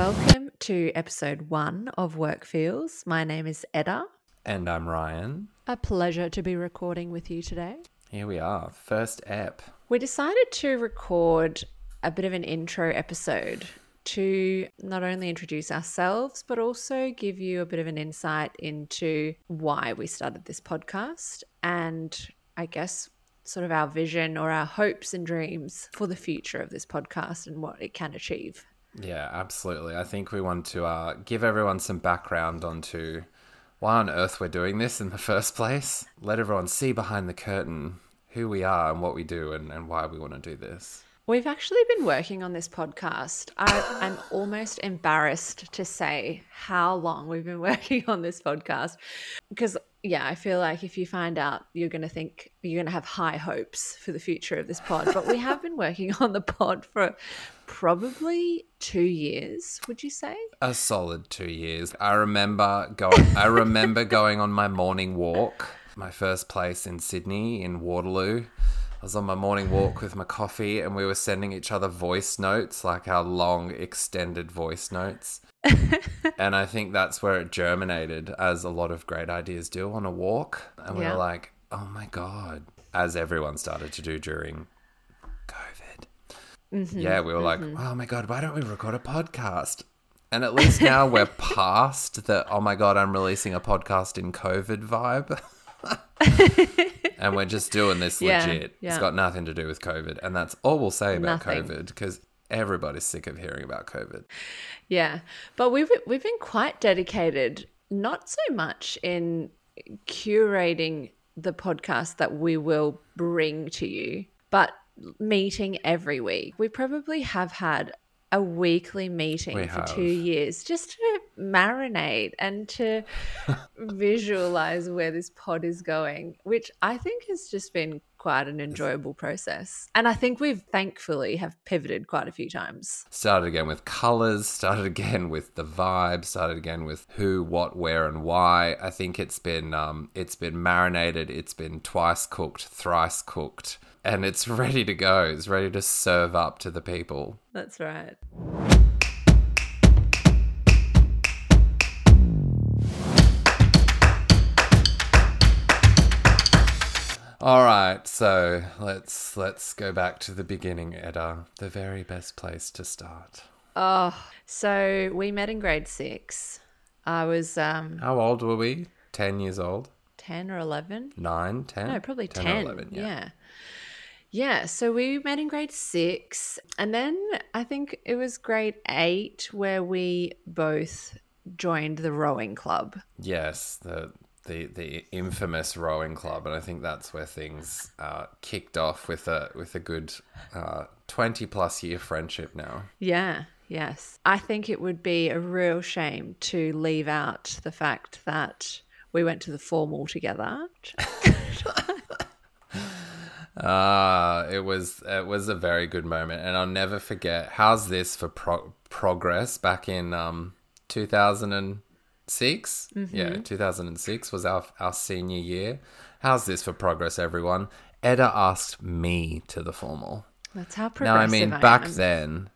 Welcome to episode one of Work Feels. My name is Edda. And I'm Ryan. A pleasure to be recording with you today. Here we are, first app. We decided to record a bit of an intro episode to not only introduce ourselves, but also give you a bit of an insight into why we started this podcast and I guess sort of our vision or our hopes and dreams for the future of this podcast and what it can achieve. Yeah, absolutely. I think we want to uh, give everyone some background onto why on earth we're doing this in the first place. Let everyone see behind the curtain who we are and what we do and, and why we want to do this. We've actually been working on this podcast. I, I'm almost embarrassed to say how long we've been working on this podcast because, yeah, I feel like if you find out, you're going to think you're going to have high hopes for the future of this pod. But we have been working on the pod for probably two years, would you say? A solid two years. I remember going. I remember going on my morning walk. My first place in Sydney, in Waterloo. I was on my morning walk with my coffee, and we were sending each other voice notes, like our long, extended voice notes. and I think that's where it germinated, as a lot of great ideas do on a walk. And we Yeah. were like, oh my God, as everyone started to do during COVID. Mm-hmm. yeah, we were like, mm-hmm. oh my God, why don't we record a podcast? And at least now we're past the, oh my God, I'm releasing a podcast in COVID vibe. and we're just doing this Yeah, legit. yeah. It's got nothing to do with COVID. And that's all we'll say about Nothing. COVID because everybody's sick of hearing about COVID. Yeah, but we've we've been quite dedicated, not so much in curating the podcast that we will bring to you, but meeting every week. We probably have had a weekly meeting We for have. two years just to marinate and to visualize where this pod is going, which I think has just been quite an enjoyable process. And I think we've thankfully have pivoted quite a few times. Started again with colors, started again with the vibe, started again with who, what, where, and why. I think it's been um, it's been marinated, it's been twice cooked, thrice cooked, and it's ready to go. It's ready to serve up to the people. That's right. All right, so let's let's go back to the beginning, Edda. The very best place to start. Oh, so we met in grade six. I was um, How old were we? Ten years old? 10 or 11. Nine? Ten? No, probably 10. 10 or 11, yeah. yeah. Yeah. so we met in grade six. And then I think it was grade eight where we both joined the rowing club. Yes, the the the infamous rowing club, and I think that's where things uh, kicked off with a with a good uh, twenty plus year friendship now. Yeah, yes. I think it would be a real shame to leave out the fact that we went to the formal together. Ah, it was it was a very good moment, and I'll never forget. How's this for pro- progress? Back in um two thousand and six, yeah, two thousand and six was our our senior year. How's this for progress, everyone? Edda asked me to the formal. That's how Now, I mean, I back am. then,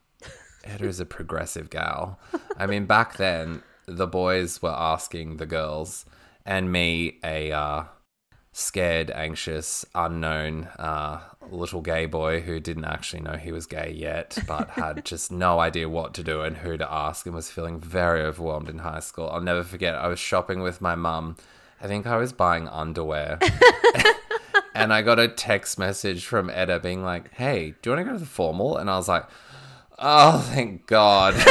Edda's a progressive gal. I mean, back then, the boys were asking the girls, and me, a uh, scared, anxious, unknown uh, little gay boy who didn't actually know he was gay yet, but had just no idea what to do and who to ask, and was feeling very overwhelmed in high school. I'll never forget, I was shopping with my mum. I think I was buying underwear. And I got a text message from Edda being like, "Hey, do you want to go to the formal?" And I was like, "Oh, thank God."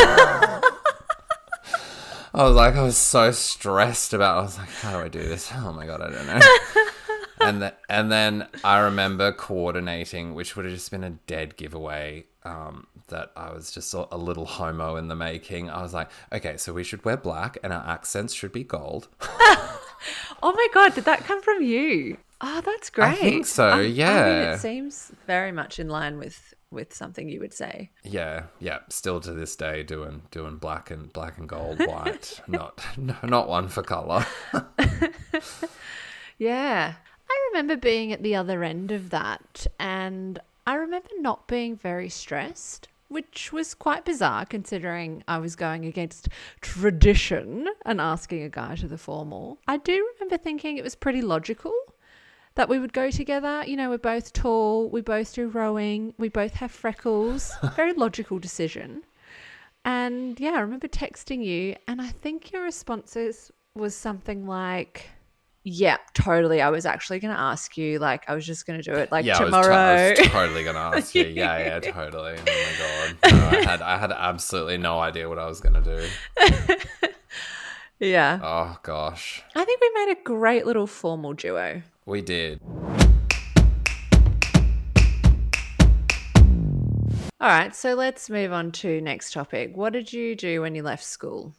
I was like, I was so stressed about. It. I was like, "How do I do this?" Oh my God, I don't know. And the, and then I remember coordinating, which would have just been a dead giveaway. Um, that I was just a little homo in the making. I was like, okay, so we should wear black, and our accents should be gold. Oh my god, did that come from you? Oh, that's great. I think so, I mean, yeah. it seems very much in line with with something you would say. Yeah, yeah. Still to this day, doing doing black and black and gold, white. not no, not one for color. Yeah. I remember being at the other end of that and I remember not being very stressed, which was quite bizarre considering I was going against tradition and asking a guy to the formal. I do remember thinking it was pretty logical that we would go together. You know, we're both tall, we both do rowing, we both have freckles. Very logical decision. And yeah, I remember texting you, and I think your responses was something like, yeah, totally. I was actually going to ask you, like, I was just going to do it like yeah, tomorrow. I was, to- I was totally gonna ask you. Yeah, yeah, totally. Oh my god, no, I had I had absolutely no idea what I was gonna do. yeah. Oh gosh, I think we made a great little formal duo. we did. All right, so let's move on to next topic. What did you do when you left school?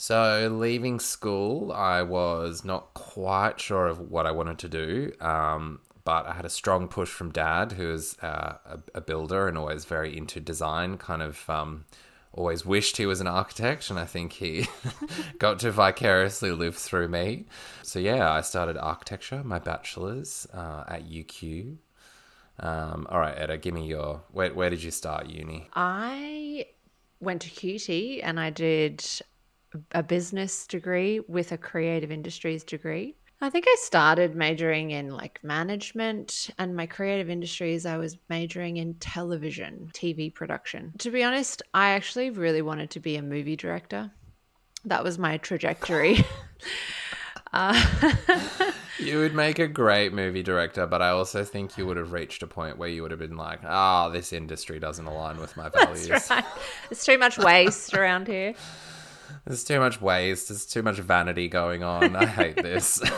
So leaving school, I was not quite sure of what I wanted to do. Um, but I had a strong push from dad, who is uh, a, a builder and always very into design, kind of um, always wished he was an architect. And I think he got to vicariously live through me. So, yeah, I started architecture, my bachelor's uh, at UQ. Um, all right, Edda, give me your. Where, where did you start uni? I went to QT and I did a business degree with a creative industries degree. I think I started majoring in like management and my creative industries, I was majoring in television, TV production. To be honest, I actually really wanted to be a movie director. That was my trajectory. uh, You would make a great movie director, but I also think you would have reached a point where you would have been like, ah, this industry doesn't align with my values. right. There's too much waste around here. There's too much waste. There's too much vanity going on. I hate this.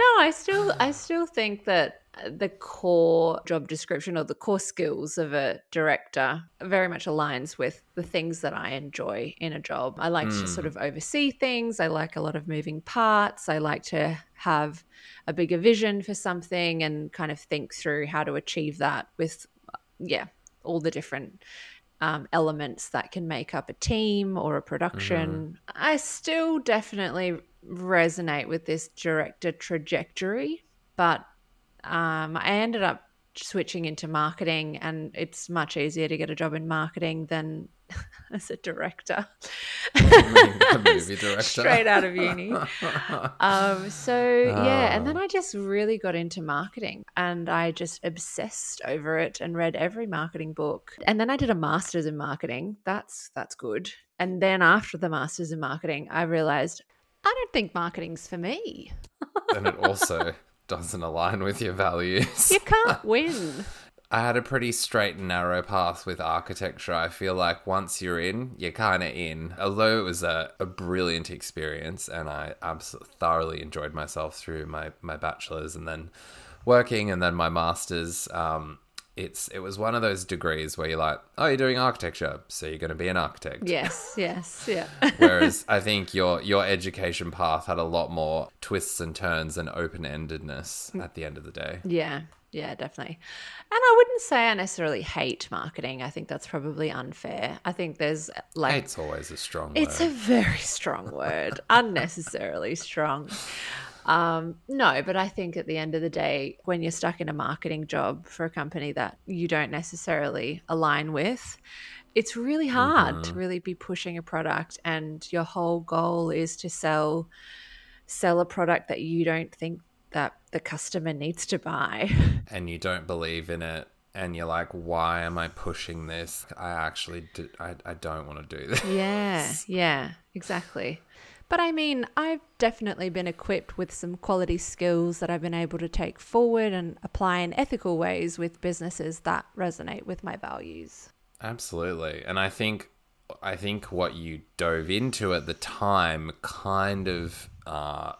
No, I still I still think that the core job description or the core skills of a director very much aligns with the things that I enjoy in a job. I like to sort hmm. of oversee things. I like a lot of moving parts. I like to have a bigger vision for something and kind of think through how to achieve that with yeah, all the different um, elements that can make up a team or a production. I still definitely resonate with this director trajectory, but um, I ended up switching into marketing, and it's much easier to get a job in marketing than as a director. a movie director. Straight out of uni. Um, so yeah, and then I just really got into marketing and I just obsessed over it and read every marketing book. And then I did a master's in marketing. That's that's good. And then after the master's in marketing, I realized I don't think marketing's for me. and it also doesn't align with your values. You can't win. I had a pretty straight and narrow path with architecture. I feel like once you're in, you're kind of in. Although it was a, a brilliant experience and I absolutely thoroughly enjoyed myself through my, my bachelor's and then working and then my master's. Um, it's it was one of those degrees where you're like, oh, you're doing architecture, so you're going to be an architect. Yes, yes, yeah. Whereas I think your your education path had a lot more twists and turns and open endedness at the end of the day. Yeah, yeah, definitely. And I wouldn't say I necessarily hate marketing. I think that's probably unfair. I think there's like it's always a strong It's word. a very strong word, unnecessarily strong. Um, no, but I think at the end of the day, when you're stuck in a marketing job for a company that you don't necessarily align with, it's really hard to really be pushing a product, and your whole goal is to sell sell a product that you don't think that the customer needs to buy. and you don't believe in it and you're like why am i pushing this i actually do, I, I don't want to do this Yeah, yeah, exactly. But I mean, I've definitely been equipped with some quality skills that I've been able to take forward and apply in ethical ways with businesses that resonate with my values. absolutely and i think i think what you dove into at the time kind of uh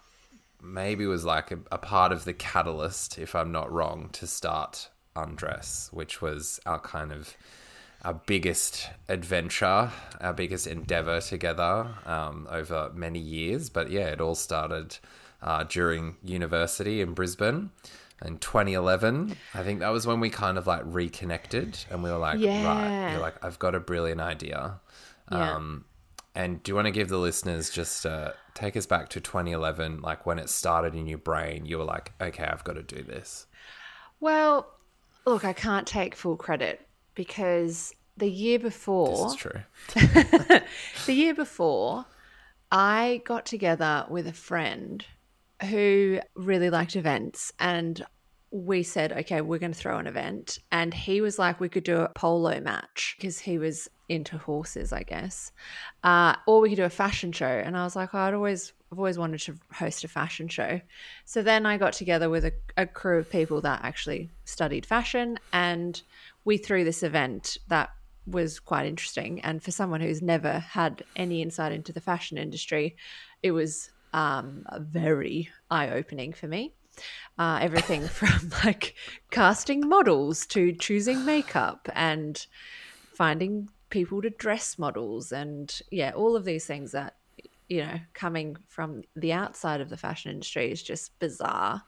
maybe was like a, a part of the catalyst if i'm not wrong to start undress which was our kind of our biggest adventure, our biggest endeavor together um, over many years. But yeah, it all started uh, during university in Brisbane in 2011. I think that was when we kind of like reconnected and we were like, right, Yeah. you're like, I've got a brilliant idea. Yeah. Um, and do you want to give the listeners just uh, take us back to 2011, like when it started in your brain? You were like, okay, I've got to do this. Well, look, I can't take full credit because the year before This is true. the year before, I got together with a friend who really liked events and we said, okay, we're going to throw an event. And he was like, we could do a polo match because he was into horses, I guess. Uh, or we could do a fashion show. And I was like, oh, I'd always, I've always wanted to host a fashion show. So then I got together with a, a crew of people that actually studied fashion and we threw this event that was quite interesting. And for someone who's never had any insight into the fashion industry, it was um, very eye opening for me. Uh, everything from like casting models to choosing makeup and finding people to dress models and yeah all of these things that you know coming from the outside of the fashion industry is just bizarre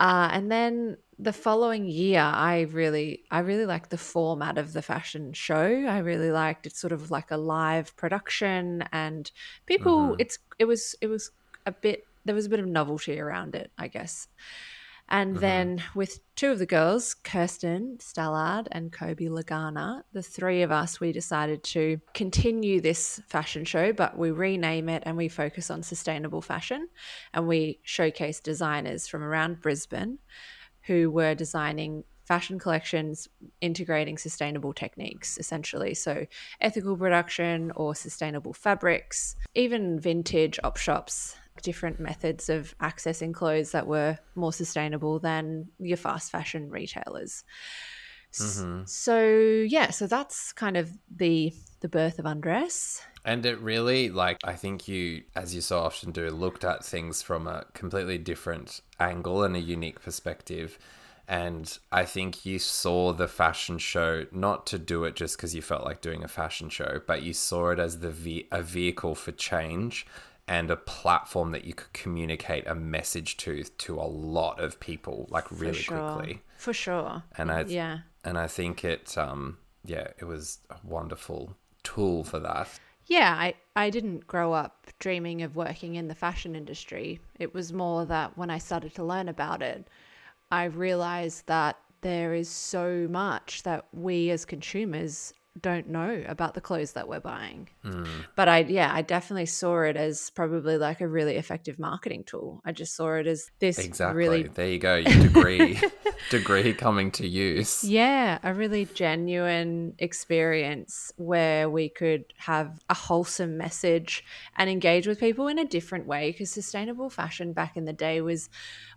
uh, and then the following year i really i really liked the format of the fashion show i really liked it sort of like a live production and people Mhm. it's it was it was a bit there was a bit of novelty around it i guess and Mhm. then with two of the girls, Kirsten Stallard and Kobe Lagana, the three of us, we decided to continue this fashion show, but we rename it and we focus on sustainable fashion. And we showcase designers from around Brisbane who were designing fashion collections integrating sustainable techniques essentially so ethical production or sustainable fabrics even vintage op shops different methods of accessing clothes that were more sustainable than your fast fashion retailers Mhm. so yeah so that's kind of the the birth of undress And it really, like, I think you, as you so often do, looked at things from a completely different angle and a unique perspective. And I think you saw the fashion show not to do it just because you felt like doing a fashion show, but you saw it as the ve- a vehicle for change and a platform that you could communicate a message to to a lot of people like for really sure quickly. for sure And I yeah and I think it um yeah, it was a wonderful tool for that. Yeah, I, I didn't grow up dreaming of working in the fashion industry. It was more that when I started to learn about it, I realized that there is so much that we as consumers don't know about the clothes that we're buying. Hmm. But I, yeah, I definitely saw it as probably like a really effective marketing tool. I just saw it as this Exactly. really There you go. Your degree degree coming to use. Yeah, a really genuine experience where we could have a wholesome message and engage with people in a different way because sustainable fashion back in the day was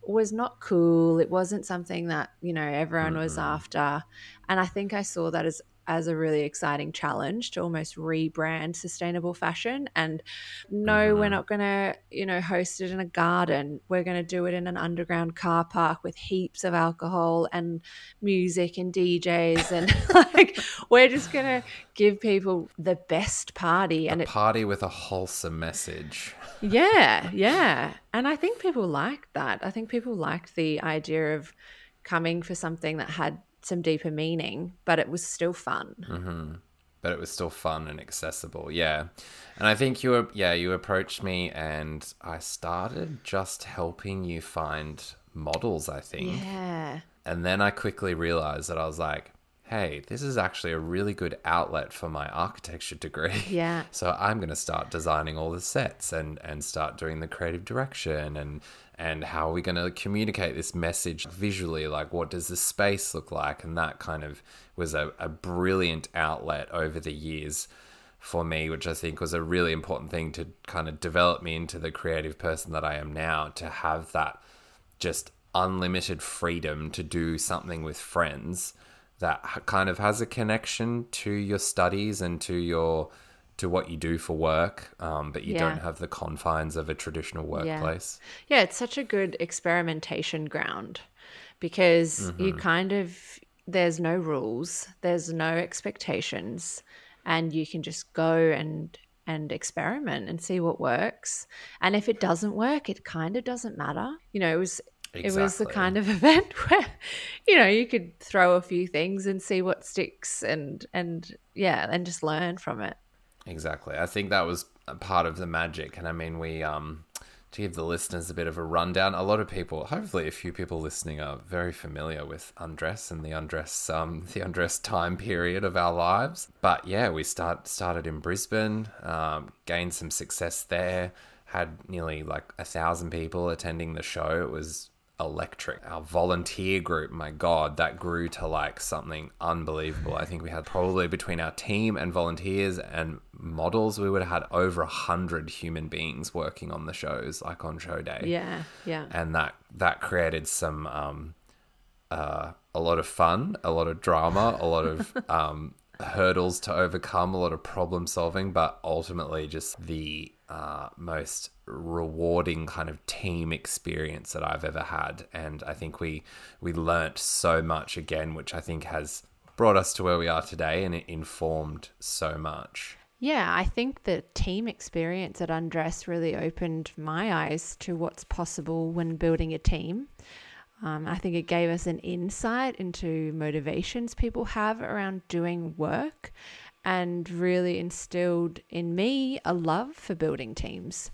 was not cool. It wasn't something that, you know, everyone was after. And I think I saw that as as a really exciting challenge to almost rebrand sustainable fashion and no we're Mhm. not going to you know host it in a garden we're going to do it in an underground car park with heaps of alcohol and music and DJs and like we're just going to give people the best party and A party with a wholesome message. yeah yeah and I think people liked that I think people liked the idea of coming for something that had some deeper meaning but it was still fun hmm But it was still fun and accessible. Yeah. And I think you were, yeah, you approached me and I started just helping you find models, I think. yeah And then I quickly realized that I was like, hey, this is actually a really good outlet for my architecture degree. Yeah. So I'm going to start designing all the sets and and start doing the creative direction and and how are we going to communicate this message visually? Like what does the space look like? And that kind of was a, a brilliant outlet over the years for me, which I think was a really important thing to kind of develop me into the creative person that I am now, to have that just unlimited freedom to do something with friends that kind of has a connection to your studies and to your to what you do for work um, but you Yeah. don't have the confines of a traditional workplace Yeah, it's such a good experimentation ground because you kind of there's no rules, there's no expectations, and you can just go and and experiment and see what works. And if it doesn't work, it kind of doesn't matter. You know, it was it was the kind of event where you know you could throw a few things and see what sticks and and yeah and just learn from it Exactly. I think that was a part of the magic. And I mean, we, um, to give the listeners a bit of a rundown, a lot of people, hopefully a few people listening, are very familiar with undress and the undress, um, the undress time period of our lives. But yeah, we start started in Brisbane, um, gained some success there, had nearly like a thousand people attending the show. It was electric. Our volunteer group, my God, that grew to like something unbelievable. I think we had probably between our team and volunteers and models, we would have had over a hundred human beings working on the shows, like on show day. Yeah, yeah. And that that created some um, uh, a lot of fun, a lot of drama, a lot of um, hurdles to overcome, a lot of problem solving, but ultimately just the uh, most rewarding kind of team experience that I've ever had. And I think we we learnt so much again, which I think has brought us to where we are today, and it informed so much. Yeah, I think the team experience at Undress really opened my eyes to what's possible when building a team. Um, I think it gave us an insight into motivations people have around doing work and really instilled in me a love for building teams.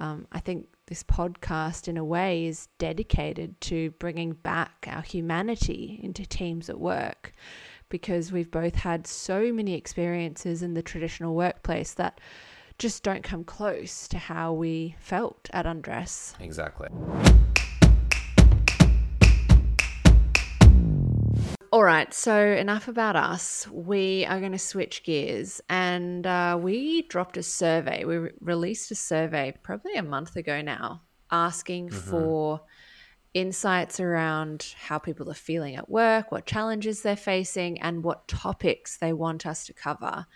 Um, I think this podcast, in a way, is dedicated to bringing back our humanity into teams at work because we've both had so many experiences in the traditional workplace that just don't come close to how we felt at Undress. Exactly. All right, so enough about us. We are going to switch gears and uh, we dropped a survey. We re- released a survey probably a month ago now asking mm-hmm. for insights around how people are feeling at work, what challenges they're facing, and what topics they want us to cover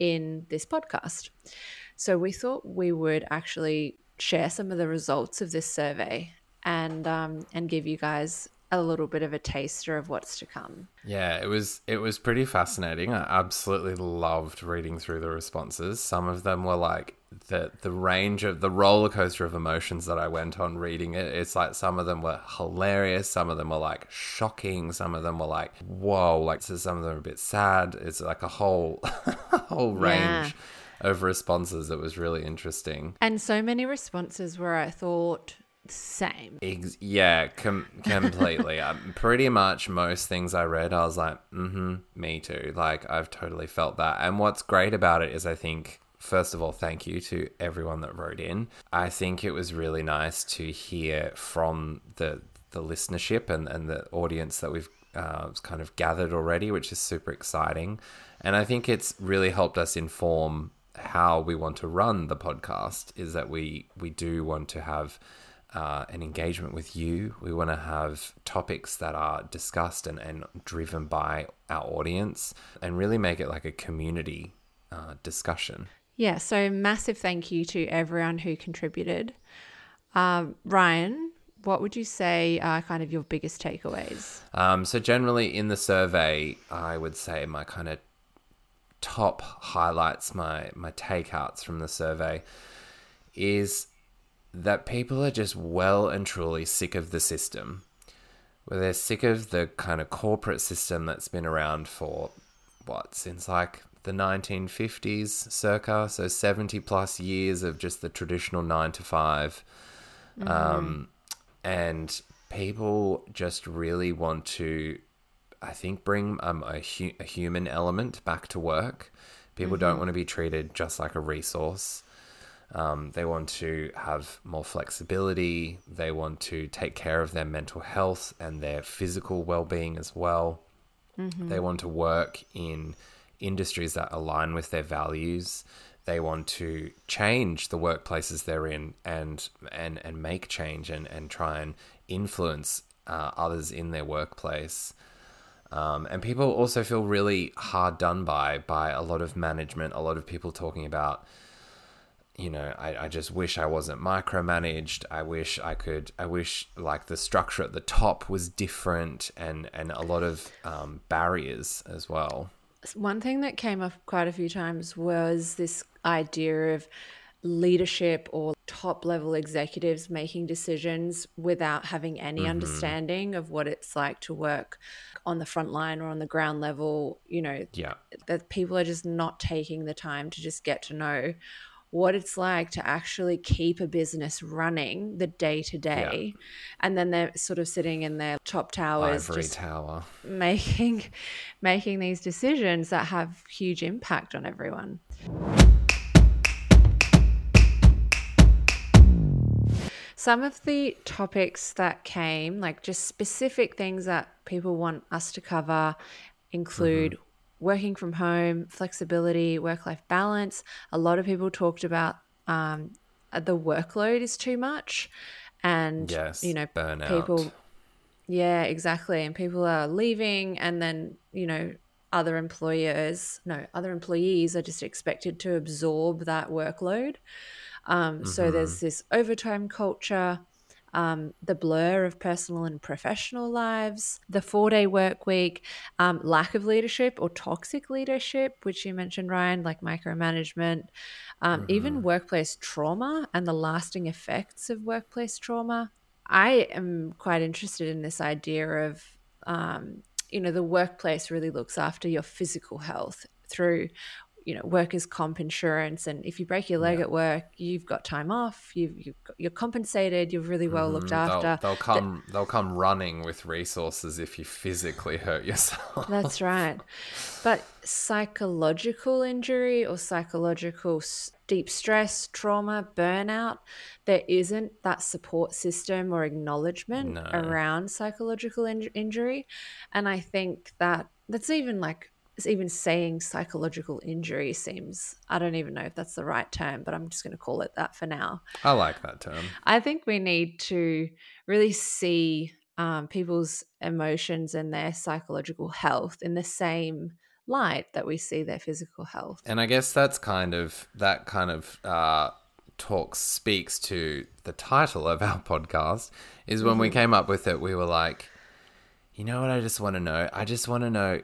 in this podcast. So we thought we would actually share some of the results of this survey and um, and give you guys a little bit of a taster of what's to come. Yeah, it was it was pretty fascinating. I absolutely loved reading through the responses. Some of them were like the the range of the roller coaster of emotions that I went on reading it. It's like some of them were hilarious, some of them were like shocking, some of them were like whoa, like so some of them are a bit sad. It's like a whole a whole range. Yeah. Of responses that was really interesting. And so many responses where I thought, same. Ex- yeah, com- completely. um, pretty much most things I read, I was like, mm-hmm, me too. Like, I've totally felt that. And what's great about it is I think, first of all, thank you to everyone that wrote in. I think it was really nice to hear from the the listenership and, and the audience that we've uh, kind of gathered already, which is super exciting. And I think it's really helped us inform how we want to run the podcast is that we we do want to have uh, an engagement with you. We want to have topics that are discussed and, and driven by our audience and really make it like a community uh, discussion. Yeah, so massive thank you to everyone who contributed. Um, Ryan, what would you say are kind of your biggest takeaways? Um, so, generally in the survey, I would say my kind of top highlights, my, my takeouts from the survey is that people are just well and truly sick of the system. Where they're sick of the kind of corporate system that's been around for what, since like the 1950s circa, so 70 plus years of just the traditional nine to 5 mm-hmm. um, and people just really want to, I think, bring um, a, hu- a human element back to work. People mm-hmm. don't want to be treated just like a resource. Um, they want to have more flexibility. They want to take care of their mental health and their physical well being as well. Mm-hmm. They want to work in industries that align with their values. They want to change the workplaces they're in and and and make change and, and try and influence uh, others in their workplace. Um, and people also feel really hard done by by a lot of management, a lot of people talking about you know, I, I just wish I wasn't micromanaged. I wish I could, I wish like the structure at the top was different and, and a lot of um, barriers as well. One thing that came up quite a few times was this idea of leadership or top level executives making decisions without having any mm-hmm. understanding of what it's like to work on the front line or on the ground level you know yeah that people are just not taking the time to just get to know what it's like to actually keep a business running the day to day. And then they're sort of sitting in their top towers Ivory just tower. making making these decisions that have huge impact on everyone. Some of the topics that came, like just specific things that people want us to cover, include mm-hmm. Working from home, flexibility, work life balance. A lot of people talked about um, the workload is too much. And, Yes. you know, burnout. people yeah, exactly. And people are leaving, and then, you know, other employers, no, other employees are just expected to absorb that workload. Um, So Mm-hmm. there's this overtime culture, um, the blur of personal and professional lives, the four day work week, um, lack of leadership or toxic leadership, which you mentioned, Ryan, like micromanagement, um, even workplace trauma and the lasting effects of workplace trauma. I am quite interested in this idea of, um, you know, the workplace really looks after your physical health through, you know, workers' comp insurance. And if you break your leg at work, you've got time off, you've, you've got, you're compensated, you're really well looked Mm, after. They'll, they'll come. They'll come running with resources if you physically hurt yourself. That's right. But psychological injury or psychological s- deep stress, trauma, burnout, there isn't that support system or acknowledgement No. around psychological in- injury. And I think that that's even like, even saying psychological injury seems, I don't even know if that's the right term, but I'm just going to call it that for now. I like that term. I think we need to really see um, people's emotions and their psychological health in the same light that we see their physical health. And I guess that's kind of that kind of uh, talk speaks to the title of our podcast. Is when we came up with it, we were like, you know what? I just want to know. I just want to know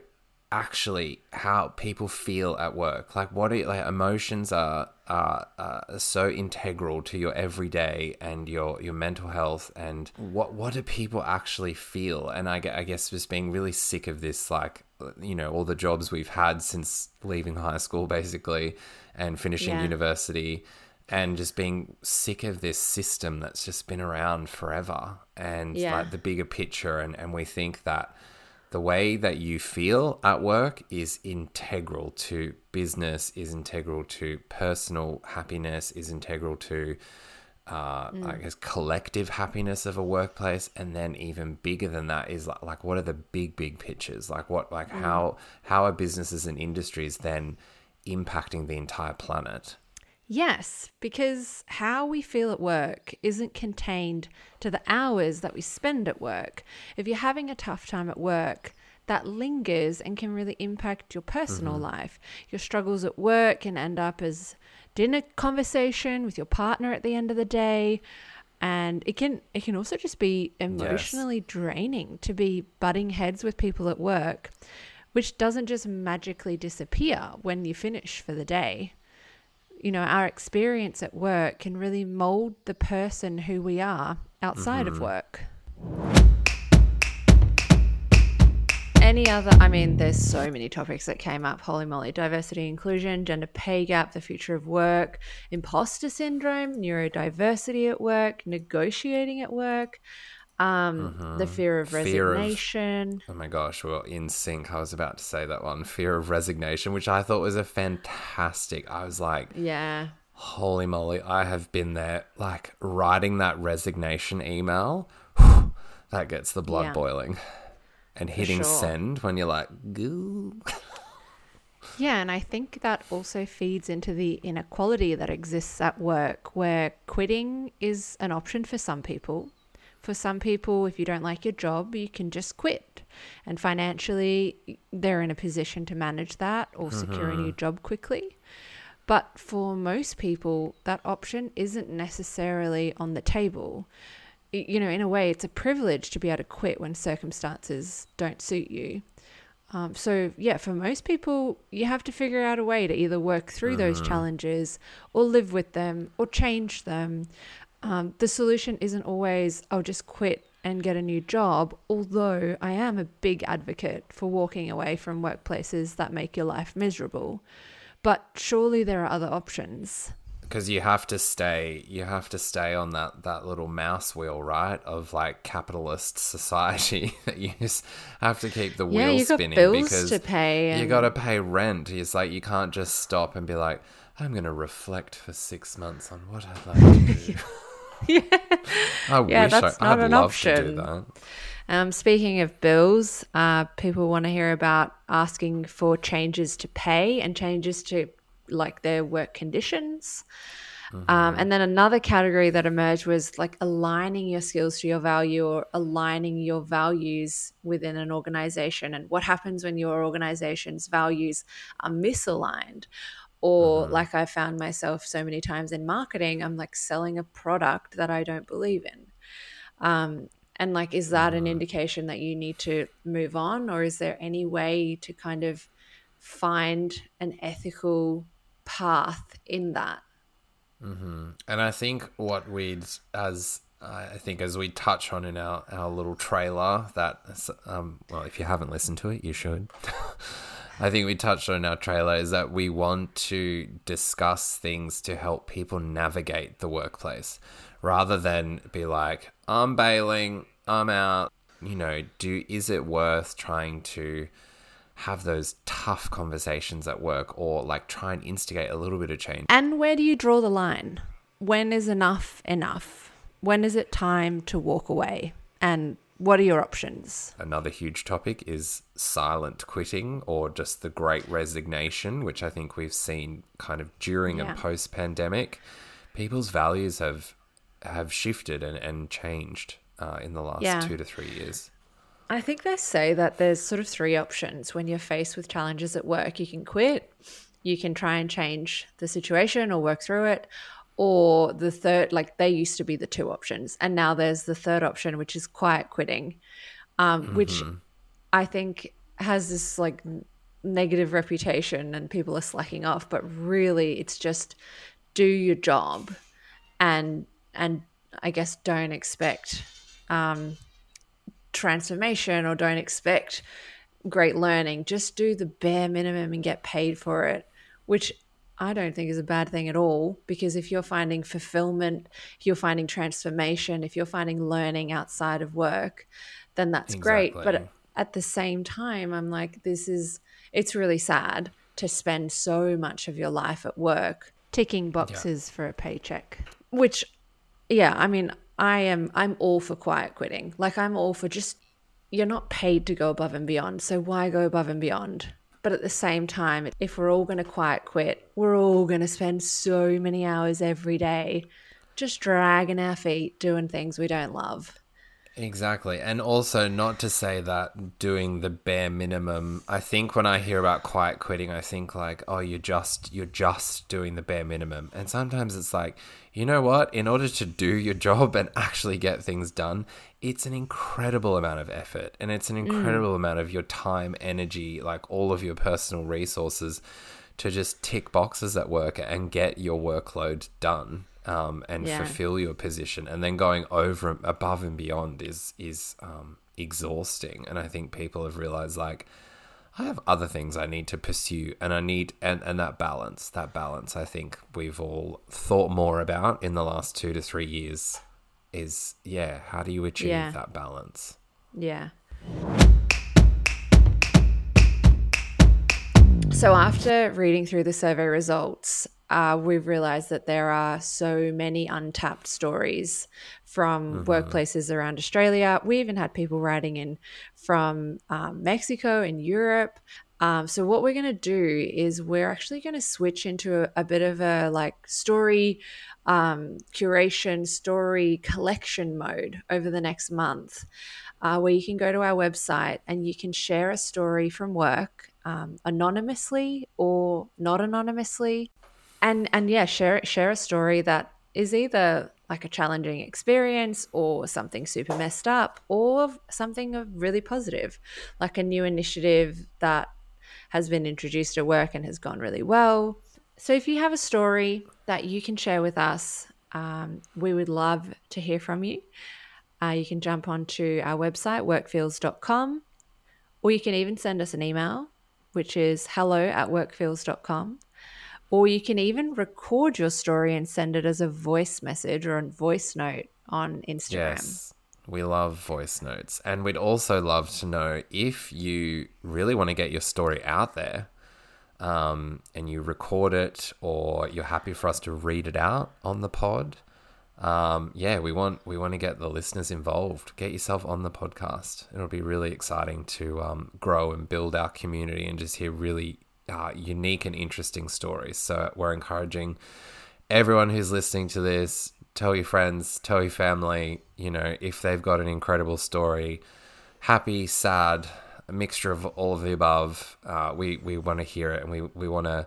actually how people feel at work. Like what are like emotions are are, are so integral to your everyday and your your mental health and what what do people actually feel? And I, I guess just being really sick of this like you know all the jobs we've had since leaving high school basically and finishing Yeah. university and just being sick of this system that's just been around forever and Yeah. like the bigger picture and, and we think that the way that you feel at work is integral to business is integral to personal happiness is integral to uh, I guess collective happiness of a workplace, and then even bigger than that is like, like what are the big big pictures? Like what like how how are businesses and industries then impacting the entire planet? Yes, because how we feel at work isn't contained to the hours that we spend at work. If you're having a tough time at work, that lingers and can really impact your personal mm-hmm. life. Your struggles at work can end up as dinner conversation with your partner at the end of the day. And it can it can also just be emotionally draining to be butting heads with people at work, which doesn't just magically disappear when you finish for the day you know, our experience at work can really mold the person who we are outside of mm-hmm. work. Any other, I mean, there's so many topics that came up. Holy moly, diversity, inclusion, gender pay gap, the future of work, imposter syndrome, neurodiversity at work, negotiating at work, um, the fear of Fear of- resignation. Oh my gosh, we're in sync. I was about to say that one, fear of resignation, which I thought was a fantastic. I was like, yeah. holy moly, I have been there, like writing that resignation email. that gets the blood Yeah. boiling, and hitting sure. send when you're like, goo. Yeah, and I think that also feeds into the inequality that exists at work, where quitting is an option for some people. For some people, if you don't like your job, you can just quit. And financially, they're in a position to manage that or secure a new job quickly. But for most people, that option isn't necessarily on the table. You know, in a way, it's a privilege to be able to quit when circumstances don't suit you. Um, so, yeah, for most people, you have to figure out a way to either work through those challenges or live with them or change them. Um, the solution isn't always, I'll just quit and get a new job, although I am a big advocate for walking away from workplaces that make your life miserable. But surely there are other options. because you have to stay you have to stay on that that little mouse wheel right of like capitalist society that you just have to keep the Yeah, wheel you got spinning bills because to pay you and- got to pay rent it's like you can't just stop and be like i'm going to reflect for six months on what i'd like to do i Yeah, wish that's I, not i'd an love to option. do that Um, speaking of bills, uh, people want to hear about asking for changes to pay and changes to like their work conditions. Um, and then another category that emerged was like aligning your skills to your value or aligning your values within an organization. And what happens when your organization's values are misaligned? Or, like I found myself so many times in marketing, I'm like selling a product that I don't believe in. Um, and like, is that an indication that you need to move on, or is there any way to kind of find an ethical path in that? Mm-hmm. And I think what we'd, as I think, as we touch on in our, our little trailer, that, um, well, if you haven't listened to it, you should. I think we touched on our trailer is that we want to discuss things to help people navigate the workplace rather than be like, I'm bailing, I'm out. You know, do is it worth trying to have those tough conversations at work or like try and instigate a little bit of change? And where do you draw the line? When is enough enough? When is it time to walk away? And what are your options? Another huge topic is silent quitting or just the great resignation, which I think we've seen kind of during Yeah. and post pandemic. People's values have have shifted and, and changed uh, in the last Yeah. two to three years. I think they say that there's sort of three options when you're faced with challenges at work. You can quit, you can try and change the situation or work through it, or the third, like they used to be the two options. And now there's the third option, which is quiet quitting, um, which I think has this like n- negative reputation and people are slacking off, but really it's just do your job and, and I guess don't expect um, transformation or don't expect great learning. Just do the bare minimum and get paid for it, which I don't think is a bad thing at all. Because if you're finding fulfillment, if you're finding transformation, if you're finding learning outside of work, then that's great. But at the same time, I'm like, this is, it's really sad to spend so much of your life at work ticking boxes for a paycheck, which yeah, I mean, I am I'm all for quiet quitting. Like I'm all for just you're not paid to go above and beyond, so why go above and beyond? But at the same time, if we're all going to quiet quit, we're all going to spend so many hours every day just dragging our feet doing things we don't love. Exactly. And also, not to say that doing the bare minimum. I think when I hear about quiet quitting, I think like, oh, you're just you're just doing the bare minimum. And sometimes it's like, you know what? In order to do your job and actually get things done, it's an incredible amount of effort and it's an incredible amount of your time, energy, like all of your personal resources to just tick boxes at work and get your workload done um, and Yeah. fulfill your position. And then going over above and beyond is is um, exhausting. And I think people have realized like I have other things I need to pursue, and I need and and that balance, that balance. I think we've all thought more about in the last two to three years. Is yeah, how do you achieve Yeah. that balance? Yeah. So, after reading through the survey results, uh, we've realized that there are so many untapped stories from workplaces around Australia. We even had people writing in from um, Mexico and Europe. Um, so, what we're going to do is we're actually going to switch into a, a bit of a like story um, curation, story collection mode over the next month uh, where you can go to our website and you can share a story from work um, anonymously or not anonymously, and and yeah, share share a story that is either like a challenging experience or something super messed up or something really positive, like a new initiative that has been introduced at work and has gone really well. So if you have a story that you can share with us, um, we would love to hear from you. Uh, you can jump onto our website, workfeels.com, or you can even send us an email, which is hello at workfeels.com. or you can even record your story and send it as a voice message or a voice note on Instagram. Yes. We love voice notes. And we'd also love to know if you really want to get your story out there um, and you record it or you're happy for us to read it out on the pod. Um, yeah, we want we want to get the listeners involved. Get yourself on the podcast. It'll be really exciting to um, grow and build our community and just hear really uh, unique and interesting stories. So we're encouraging everyone who's listening to this tell your friends, tell your family, you know, if they've got an incredible story, happy, sad, a mixture of all of the above. Uh, we we want to hear it, and we we want to.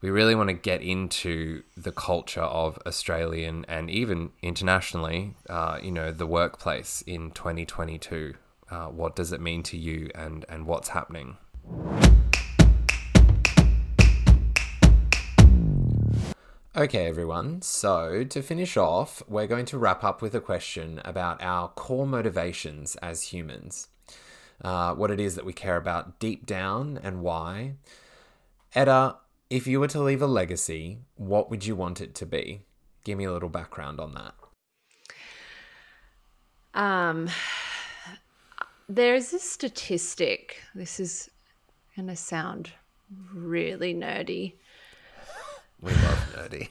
We really want to get into the culture of Australian and even internationally, uh, you know, the workplace in 2022. Uh, what does it mean to you and, and what's happening? Okay, everyone. So, to finish off, we're going to wrap up with a question about our core motivations as humans. Uh, what it is that we care about deep down and why. Etta, if you were to leave a legacy, what would you want it to be? Give me a little background on that. Um, there's a statistic. This is going to sound really nerdy we love nerdy.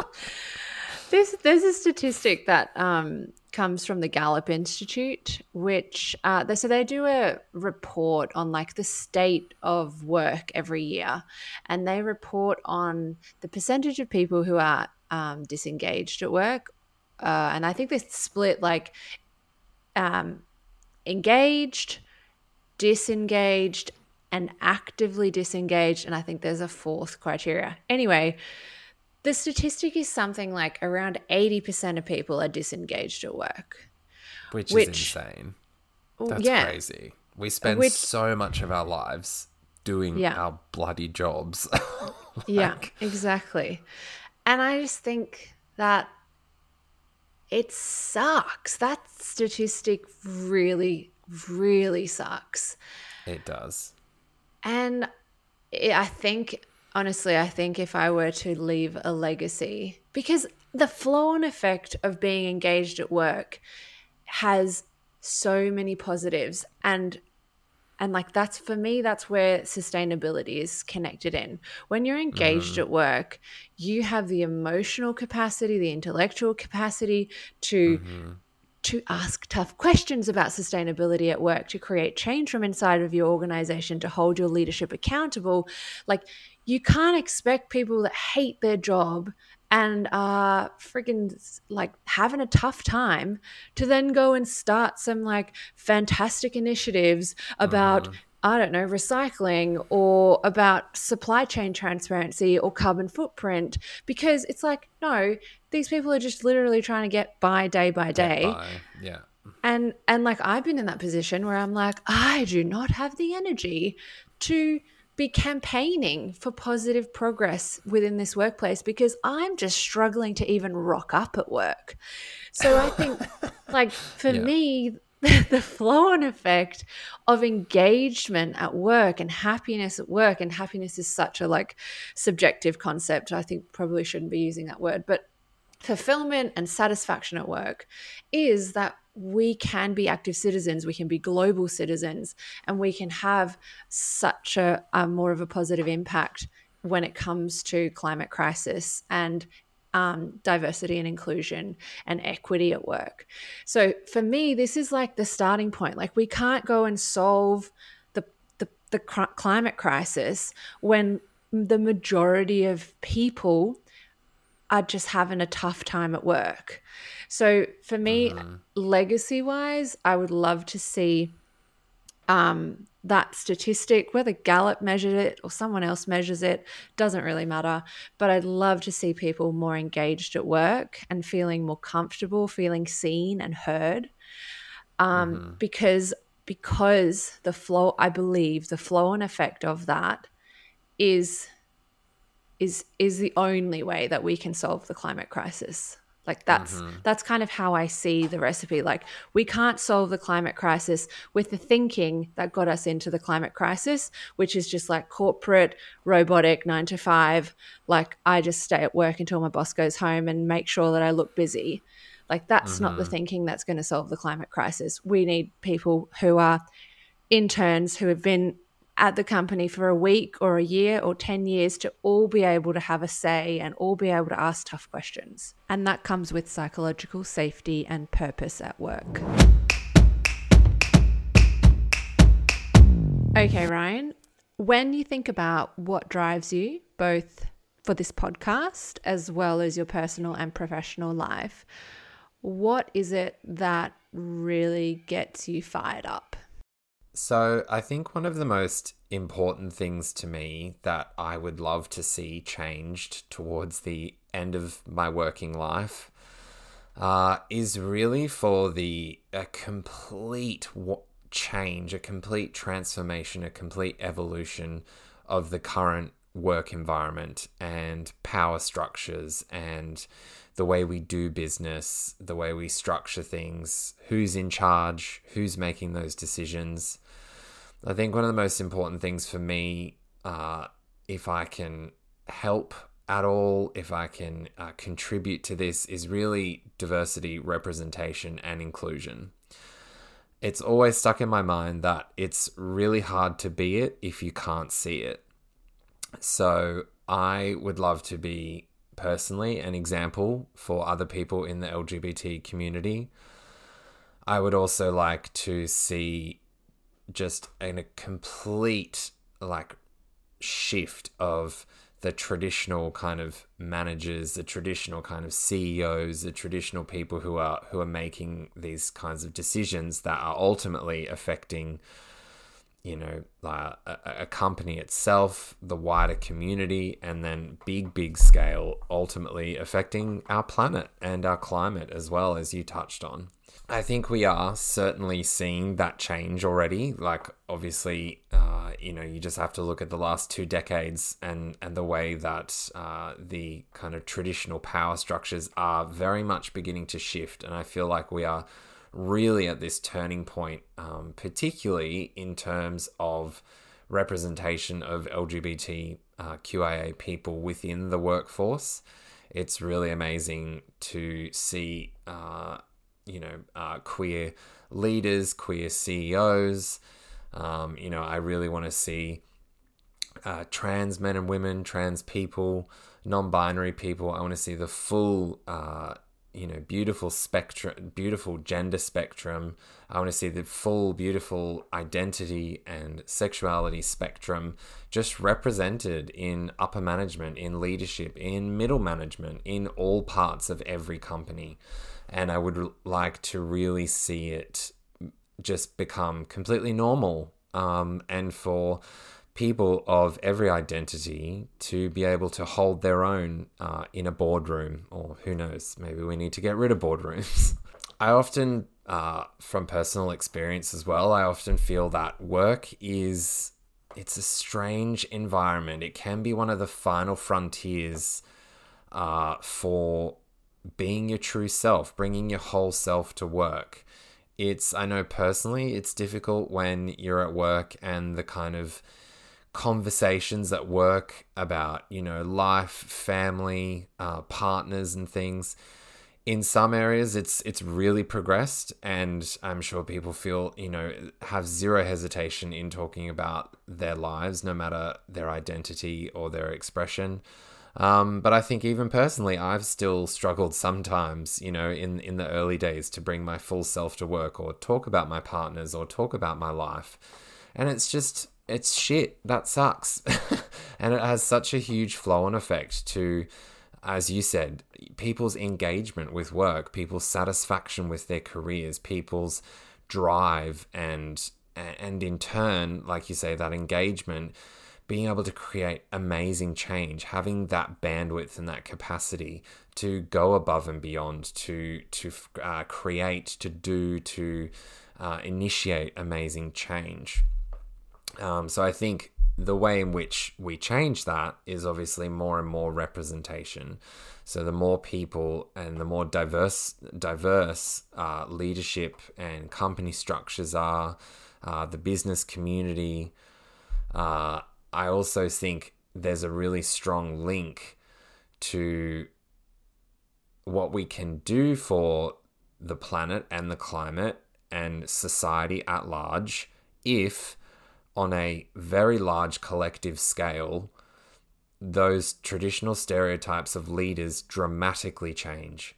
there's there's a statistic that um, comes from the Gallup Institute, which uh, so they do a report on like the state of work every year, and they report on the percentage of people who are um, disengaged at work, uh, and I think they split like um, engaged, disengaged, and actively disengaged. And I think there's a fourth criteria. Anyway, the statistic is something like around 80% of people are disengaged at work. Which, which is insane. That's yeah. crazy. We spend which, so much of our lives doing yeah. our bloody jobs. like, yeah, exactly. And I just think that it sucks. That statistic really, really sucks. It does. And I think, honestly, I think if I were to leave a legacy, because the flow on effect of being engaged at work has so many positives and and like that's for me that's where sustainability is connected in when you're engaged mm. at work you have the emotional capacity the intellectual capacity to mm-hmm to ask tough questions about sustainability at work, to create change from inside of your organization, to hold your leadership accountable. Like, you can't expect people that hate their job and are freaking like having a tough time to then go and start some like fantastic initiatives about mm-hmm. I don't know, recycling or about supply chain transparency or carbon footprint because it's like, no, these people are just literally trying to get by day by day. By. Yeah. And and like I've been in that position where I'm like, I do not have the energy to be campaigning for positive progress within this workplace because I'm just struggling to even rock up at work. So I think like for yeah. me the flow on effect of engagement at work and happiness at work. And happiness is such a like subjective concept. I think probably shouldn't be using that word. But fulfillment and satisfaction at work is that we can be active citizens we can be global citizens and we can have such a, a more of a positive impact when it comes to climate crisis and um, diversity and inclusion and equity at work. So for me, this is like the starting point. Like we can't go and solve the the, the cr- climate crisis when the majority of people are just having a tough time at work. So for me, mm-hmm. legacy wise, I would love to see um, that statistic, whether Gallup measured it or someone else measures it, doesn't really matter. But I'd love to see people more engaged at work and feeling more comfortable, feeling seen and heard. Um, mm-hmm. Because because the flow, I believe the flow and effect of that is is is the only way that we can solve the climate crisis. Like that's mm-hmm. that's kind of how I see the recipe. Like we can't solve the climate crisis with the thinking that got us into the climate crisis, which is just like corporate, robotic, 9 to 5, like I just stay at work until my boss goes home and make sure that I look busy. Like that's not the mm-hmm. thinking that's going to solve the climate crisis. We need people who are interns who have been at the company for a week or a year or 10 years to all be able to have a say and all be able to ask tough questions. And that comes with psychological safety and purpose at work. Okay, Ryan, when you think about what drives you, both for this podcast as well as your personal and professional life, what is it that really gets you fired up? So, I think one of the most important things to me that I would love to see changed towards the end of my working life uh, is really for the a complete change, a complete transformation, a complete evolution of the current work environment and power structures and the way we do business, the way we structure things, who's in charge, who's making those decisions. I think one of the most important things for me, uh, if I can help at all, if I can uh, contribute to this, is really diversity, representation, and inclusion. It's always stuck in my mind that it's really hard to be it if you can't see it. So I would love to be personally an example for other people in the LGBT community. I would also like to see just in a complete like shift of the traditional kind of managers, the traditional kind of CEOs, the traditional people who are who are making these kinds of decisions that are ultimately affecting, you know, uh, a, a company itself, the wider community, and then big, big scale, ultimately affecting our planet and our climate as well as you touched on. I think we are certainly seeing that change already. Like, obviously, uh, you know, you just have to look at the last two decades and, and the way that uh, the kind of traditional power structures are very much beginning to shift. And I feel like we are really at this turning point, um, particularly in terms of representation of LGBT uh, people within the workforce. It's really amazing to see uh, you know, uh, queer leaders, queer CEOs. Um, you know, I really want to see uh, trans men and women, trans people, non-binary people. I want to see the full, uh, you know, beautiful spectrum, beautiful gender spectrum. I want to see the full, beautiful identity and sexuality spectrum just represented in upper management, in leadership, in middle management, in all parts of every company and I would like to really see it just become completely normal um, and for people of every identity to be able to hold their own uh, in a boardroom, or who knows, maybe we need to get rid of boardrooms. I often, uh, from personal experience as well, I often feel that work is it's a strange environment. It can be one of the final frontiers uh, for being your true self, bringing your whole self to work. It's, I know personally, it's difficult when you're at work and the kind of conversations at work about, you know, life, family, uh, partners, and things. In some areas, it's it's really progressed, and I'm sure people feel, you know, have zero hesitation in talking about their lives, no matter their identity or their expression. Um, but I think even personally, I've still struggled sometimes, you know, in in the early days to bring my full self to work or talk about my partners or talk about my life. And it's just it's shit. That sucks. and it has such a huge flow on effect to as you said, people's engagement with work, people's satisfaction with their careers, people's drive and and in turn, like you say, that engagement being able to create amazing change, having that bandwidth and that capacity to go above and beyond, to to uh, create, to do, to uh, initiate amazing change. Um, so I think the way in which we change that is obviously more and more representation. So the more people and the more diverse diverse uh, leadership and company structures are, uh, the business community. Uh, I also think there's a really strong link to what we can do for the planet and the climate and society at large if on a very large collective scale, those traditional stereotypes of leaders dramatically change.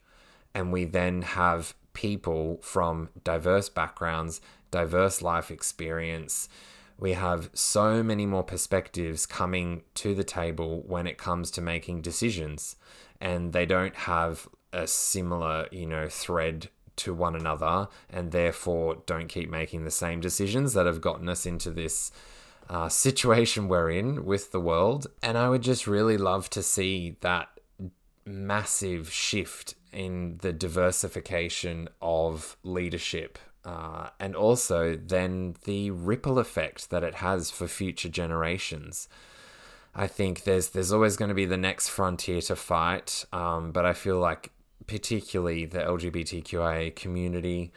And we then have people from diverse backgrounds, diverse life experience. We have so many more perspectives coming to the table when it comes to making decisions. And they don't have a similar, you know, thread to one another and therefore don't keep making the same decisions that have gotten us into this uh, situation we're in with the world. And I would just really love to see that massive shift in the diversification of leadership. Uh, and also then the ripple effect that it has for future generations. I think there's there's always going to be the next frontier to fight, um, but I feel like particularly the LGBTQIA community,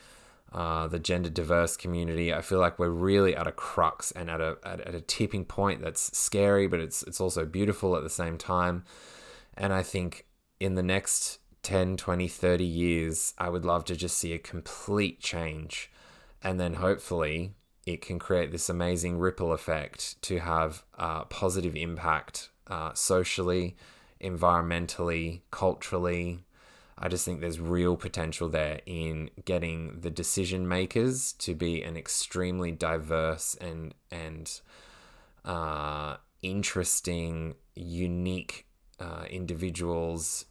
uh, the gender diverse community. I feel like we're really at a crux and at a at, at, a tipping point that's scary, but it's it's also beautiful at the same time. And I think in the next 10, 20, 30 years, I would love to just see a complete change. And then hopefully it can create this amazing ripple effect to have a positive impact uh, socially, environmentally, culturally, I just think there's real potential there in getting the decision makers to be an extremely diverse and and uh, interesting, unique uh, individuals.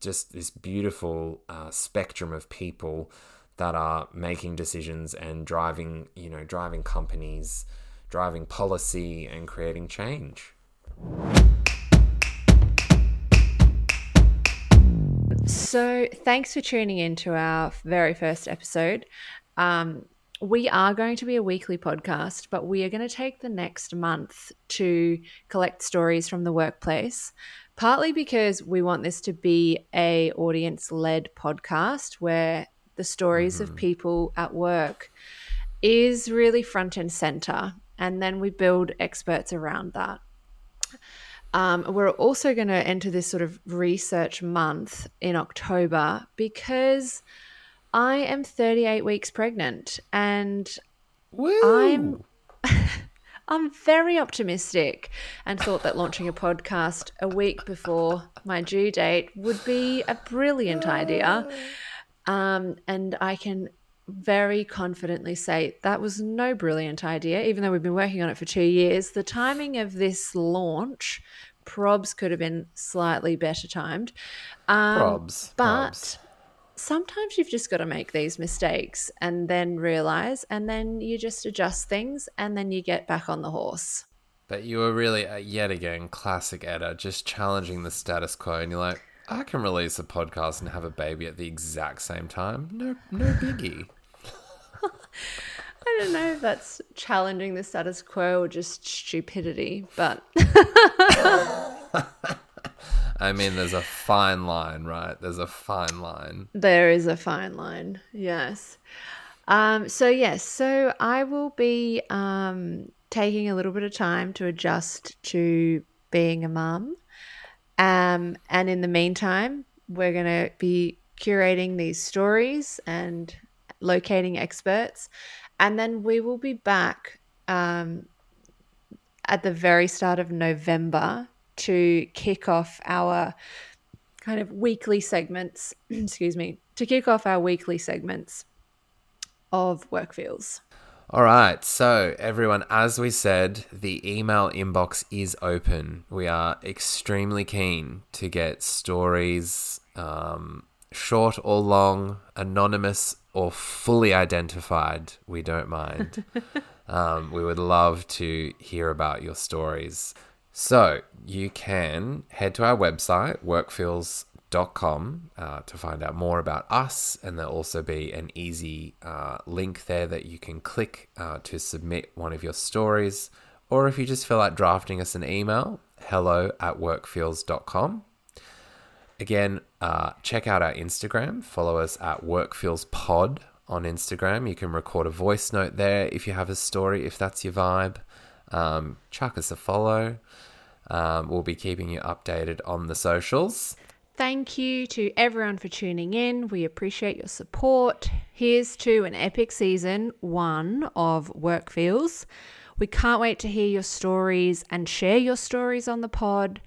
Just this beautiful uh, spectrum of people that are making decisions and driving, you know, driving companies, driving policy, and creating change. So, thanks for tuning in to our very first episode. Um, we are going to be a weekly podcast, but we are going to take the next month to collect stories from the workplace. Partly because we want this to be a audience led podcast where the stories mm-hmm. of people at work is really front and center, and then we build experts around that. Um, we're also going to enter this sort of research month in October because I am 38 weeks pregnant and Woo. I'm. I'm very optimistic and thought that launching a podcast a week before my due date would be a brilliant idea. Um, and I can very confidently say that was no brilliant idea, even though we've been working on it for two years. The timing of this launch probs could have been slightly better timed. Um, probs. But probs. Sometimes you've just got to make these mistakes and then realize, and then you just adjust things and then you get back on the horse. But you were really, uh, yet again, classic Etta, just challenging the status quo. And you're like, I can release a podcast and have a baby at the exact same time. No, no biggie. I don't know if that's challenging the status quo or just stupidity, but. I mean, there's a fine line, right? There's a fine line. There is a fine line, yes. Um, so, yes, so I will be um, taking a little bit of time to adjust to being a mum. Um, and in the meantime, we're going to be curating these stories and locating experts and then we will be back um, at the very start of November to kick off our kind of weekly segments. excuse me, to kick off our weekly segments of work feels. All right, so everyone, as we said, the email inbox is open. We are extremely keen to get stories, um, short or long, anonymous or fully identified, we don't mind. um, we would love to hear about your stories. So you can head to our website, workfeels.com, uh, to find out more about us. And there'll also be an easy uh, link there that you can click uh, to submit one of your stories. or if you just feel like drafting us an email, hello at workfeels.com. Again, uh, check out our Instagram. Follow us at workfeelspod on Instagram. You can record a voice note there if you have a story, if that's your vibe. Um, chuck us a follow. Um, we'll be keeping you updated on the socials. Thank you to everyone for tuning in. We appreciate your support. Here's to an epic season one of Work Feels. We can't wait to hear your stories and share your stories on the pod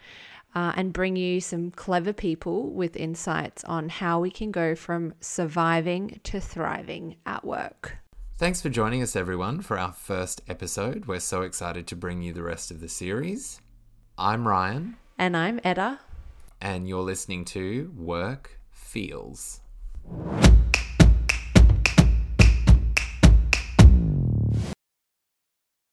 uh, and bring you some clever people with insights on how we can go from surviving to thriving at work. Thanks for joining us, everyone, for our first episode. We're so excited to bring you the rest of the series. I'm Ryan. And I'm Etta. And you're listening to Work Feels.